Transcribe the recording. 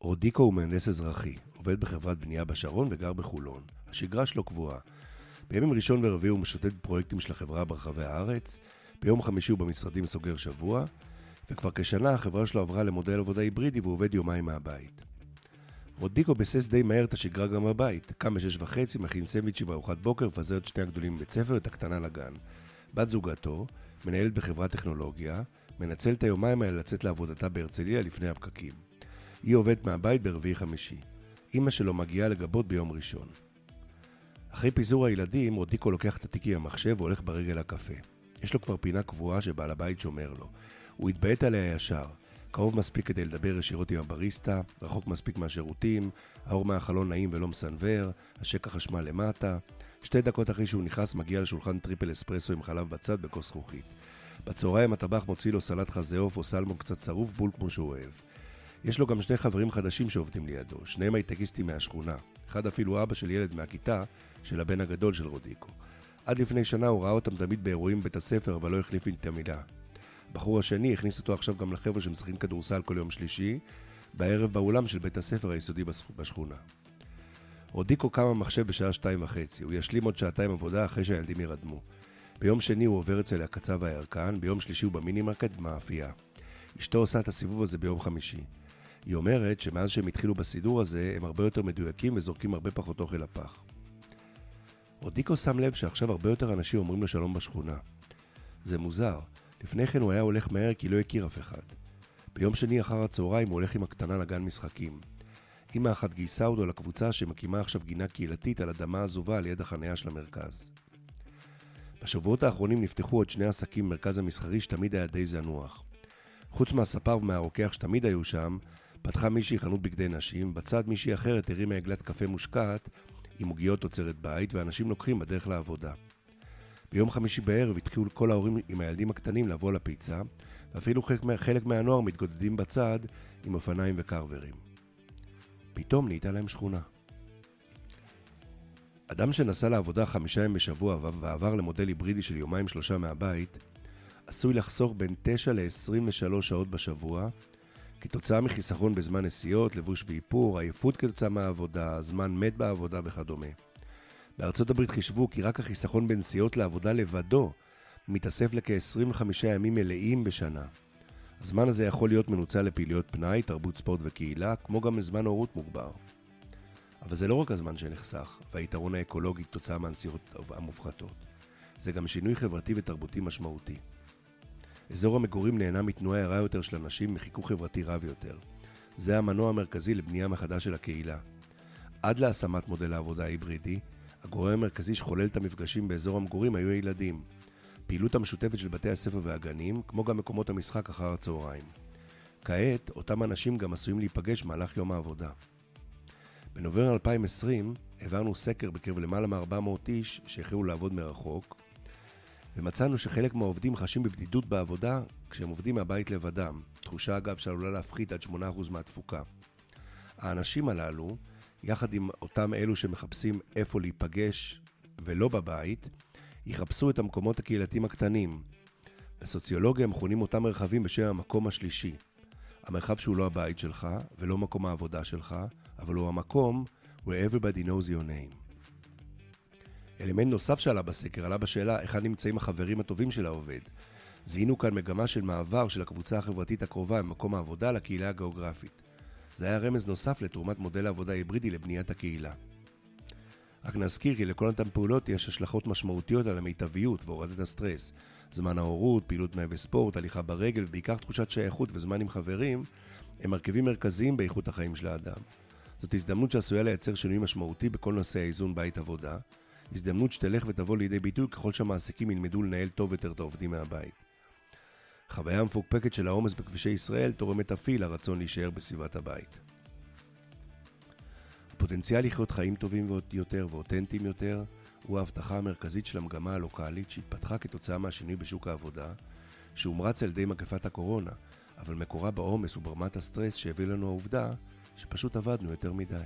רודיקו הוא מהנדס אזרחי, עובד בחברת בנייה בשרון וגר בחולון. השגרה שלו קבועה. בימים ראשון ורביעי הוא משוטט פרויקטים של החברה ברחבי הארץ, ביום חמישי הוא במשרדים סוגר שבוע, וכבר כשנה החברה שלו עברה למודל עבודה היברידי והוא עובד יומיים מהבית. רודיקו ביסס די מהר את השגרה גם בבית. קם בשש וחצי, מכין סנדוויצ'י בארוחת בוקר, מפזר את שני הגדולים מבית ספר ואת הקטנה לגן. בת זוגתו, מנהלת בחברת טכנולוגיה, מנצל את היומיים האלה לצאת לעבודתה בהרצליה לפני הפקקים. היא עובדת מהבית ברביעי חמישי. אימא שלו מגיעה לגבות ביום ראשון. אחרי פיזור הילדים, רודיקו לוקח את התיק עם המחשב והולך ברגל לקפה. יש לו כבר פינה קבועה שבעל הבית שומר לו. הוא התביית עליה ישר. קרוב מספיק כדי לדבר ישירות עם הבריסטה, רחוק מספיק מהשירותים, האור מהחלון נעים ולא מסנוור, השקע חשמל למטה. שתי דקות אחרי שהוא נכנס מגיע לשולחן triple אספרסו עם חלב בצד בכוס זכוכית. בצהריים הטבח מוציא לו סלט חזה עוף או סלמון קצת צרוף בול כמו שהוא אוהב. יש לו גם שני חברים חדשים שעובדים לידו, שניהם הייטקיסטים מהשכונה. אחד אפילו אבא של ילד מהכיתה של הבן הגדול של רודיקו. עד לפני שנה הוא ראה אותם תמיד באירועים בבית הספר, אבל לא החליף את המילה. הבחור השני הכניס אותו עכשיו גם לחבר'ה שמשחקים כדורסל כל יום שלישי, בערב באולם של בית הספר היסודי בשכונה. רודיקו קם המחשב בשעה שתיים וחצי, הוא ישלים עוד שעתיים עבודה אחרי שהילדים ירדמו. ביום שני הוא עובר אצל הקצב הירקן, ביום שלישי הוא במינימרקט במאפייה. אשתו עושה את הסיבוב הזה ביום חמישי. היא אומרת שמאז שהם התחילו בסידור הזה, הם הרבה יותר מדויקים וזורקים הרבה פחות אוכל לפח. רודיקו שם לב שעכשיו הרבה יותר אנשים אומרים לו שלום בשכונה. זה מוזר, לפני כן הוא היה הולך מהר כי לא הכיר אף אחד. ביום שני אחר הצהריים הוא הולך עם הקטנה לגן משחקים. אמא אחת גייסה אותו לקבוצה שמקימה עכשיו גינה קהילתית על אדמה עזובה ליד החניה של המרכז. בשבועות האחרונים נפתחו עוד שני עסקים במרכז המסחרי שתמיד היה די זנוח. חוץ מהספר ומהרוקח שתמיד היו שם, פתחה מישהי חנות בגדי נשים, בצד מישהי אחרת הרימה עגלת קפה מושקעת עם עוגיות תוצרת בית, ואנשים לוקחים בדרך לעבודה. ביום חמישי בערב התחילו כל ההורים עם הילדים הקטנים לבוא לפיצה, ואפילו חלק, מהנוער מתגודדים בצד עם אופניים וקרברים. פתאום נהייתה להם שכונה. אדם שנסע לעבודה חמישה ימים בשבוע ועבר למודל היברידי של יומיים שלושה מהבית, עשוי לחסוך בין 9 ל-23 שעות בשבוע, כתוצאה מחיסכון בזמן נסיעות, לבוש ואיפור, עייפות כתוצאה מהעבודה, זמן מת בעבודה וכדומה. בארצות הברית חישבו כי רק החיסכון בנסיעות לעבודה לבדו מתאסף לכ-25 ימים מלאים בשנה. הזמן הזה יכול להיות מנוצל לפעילויות פנאי, תרבות ספורט וקהילה, כמו גם לזמן הורות מוגבר. אבל זה לא רק הזמן שנחסך, והיתרון האקולוגי כתוצאה מהנסיעות המופחתות. זה גם שינוי חברתי ותרבותי משמעותי. אזור המגורים נהנה מתנועה ערה יותר של אנשים מחיכוך חברתי רב יותר. זה המנוע המרכזי לבנייה מחדש של הקהילה. עד להשמת מודל העבודה ההיברידי, הגורם המרכזי שחולל את המפגשים באזור המגורים היו הילדים. פעילות המשותפת של בתי הספר והגנים, כמו גם מקומות המשחק אחר הצהריים. כעת, אותם אנשים גם עשויים להיפגש במהלך יום העבודה. בנובמבר 2020 העברנו סקר בקרב למעלה מ-400 איש שהחלו לעבוד מרחוק, ומצאנו שחלק מהעובדים חשים בבדידות בעבודה כשהם עובדים מהבית לבדם, תחושה אגב שעלולה להפחית עד 8% מהתפוקה. האנשים הללו, יחד עם אותם אלו שמחפשים איפה להיפגש ולא בבית, יחפשו את המקומות הקהילתיים הקטנים. בסוציולוגיה מכונים אותם מרחבים בשם המקום השלישי. המרחב שהוא לא הבית שלך ולא מקום העבודה שלך, אבל הוא המקום where everybody knows your name. אלמנט נוסף שעלה בסקר עלה בשאלה היכן נמצאים החברים הטובים של העובד. זיהינו כאן מגמה של מעבר של הקבוצה החברתית הקרובה ממקום העבודה לקהילה הגיאוגרפית. זה היה רמז נוסף לתרומת מודל העבודה ההיברידי לבניית הקהילה. רק נזכיר כי לכל אותן פעולות יש השלכות משמעותיות על המיטביות והורדת הסטרס. זמן ההורות, פעילות פנאי וספורט, הליכה ברגל ובעיקר תחושת שייכות וזמן עם חברים הם מרכיבים מרכזיים באיכות החיים של האדם. זאת הזדמנות שעשויה לייצר שינוי משמעותי בכל נושא האיזון בית עבודה, הזדמנות שתלך ותבוא לידי ביטוי ככל שהמעסיקים ילמדו לנהל טוב יותר את העובדים מהבית. חוויה המפוקפקת של העומס בכבישי ישראל תורמת אף היא לרצון להישאר בסביבת הבית. הפוטנציאל לחיות חיים טובים יותר ואותנטיים יותר הוא ההבטחה המרכזית של המגמה הלוקאלית שהתפתחה כתוצאה מהשינוי בשוק העבודה, שהומרץ על ידי מגפת הקורונה, אבל מקורה בעומס וברמת הסטרס שהביא לנו העובדה שפשוט עבדנו יותר מדי.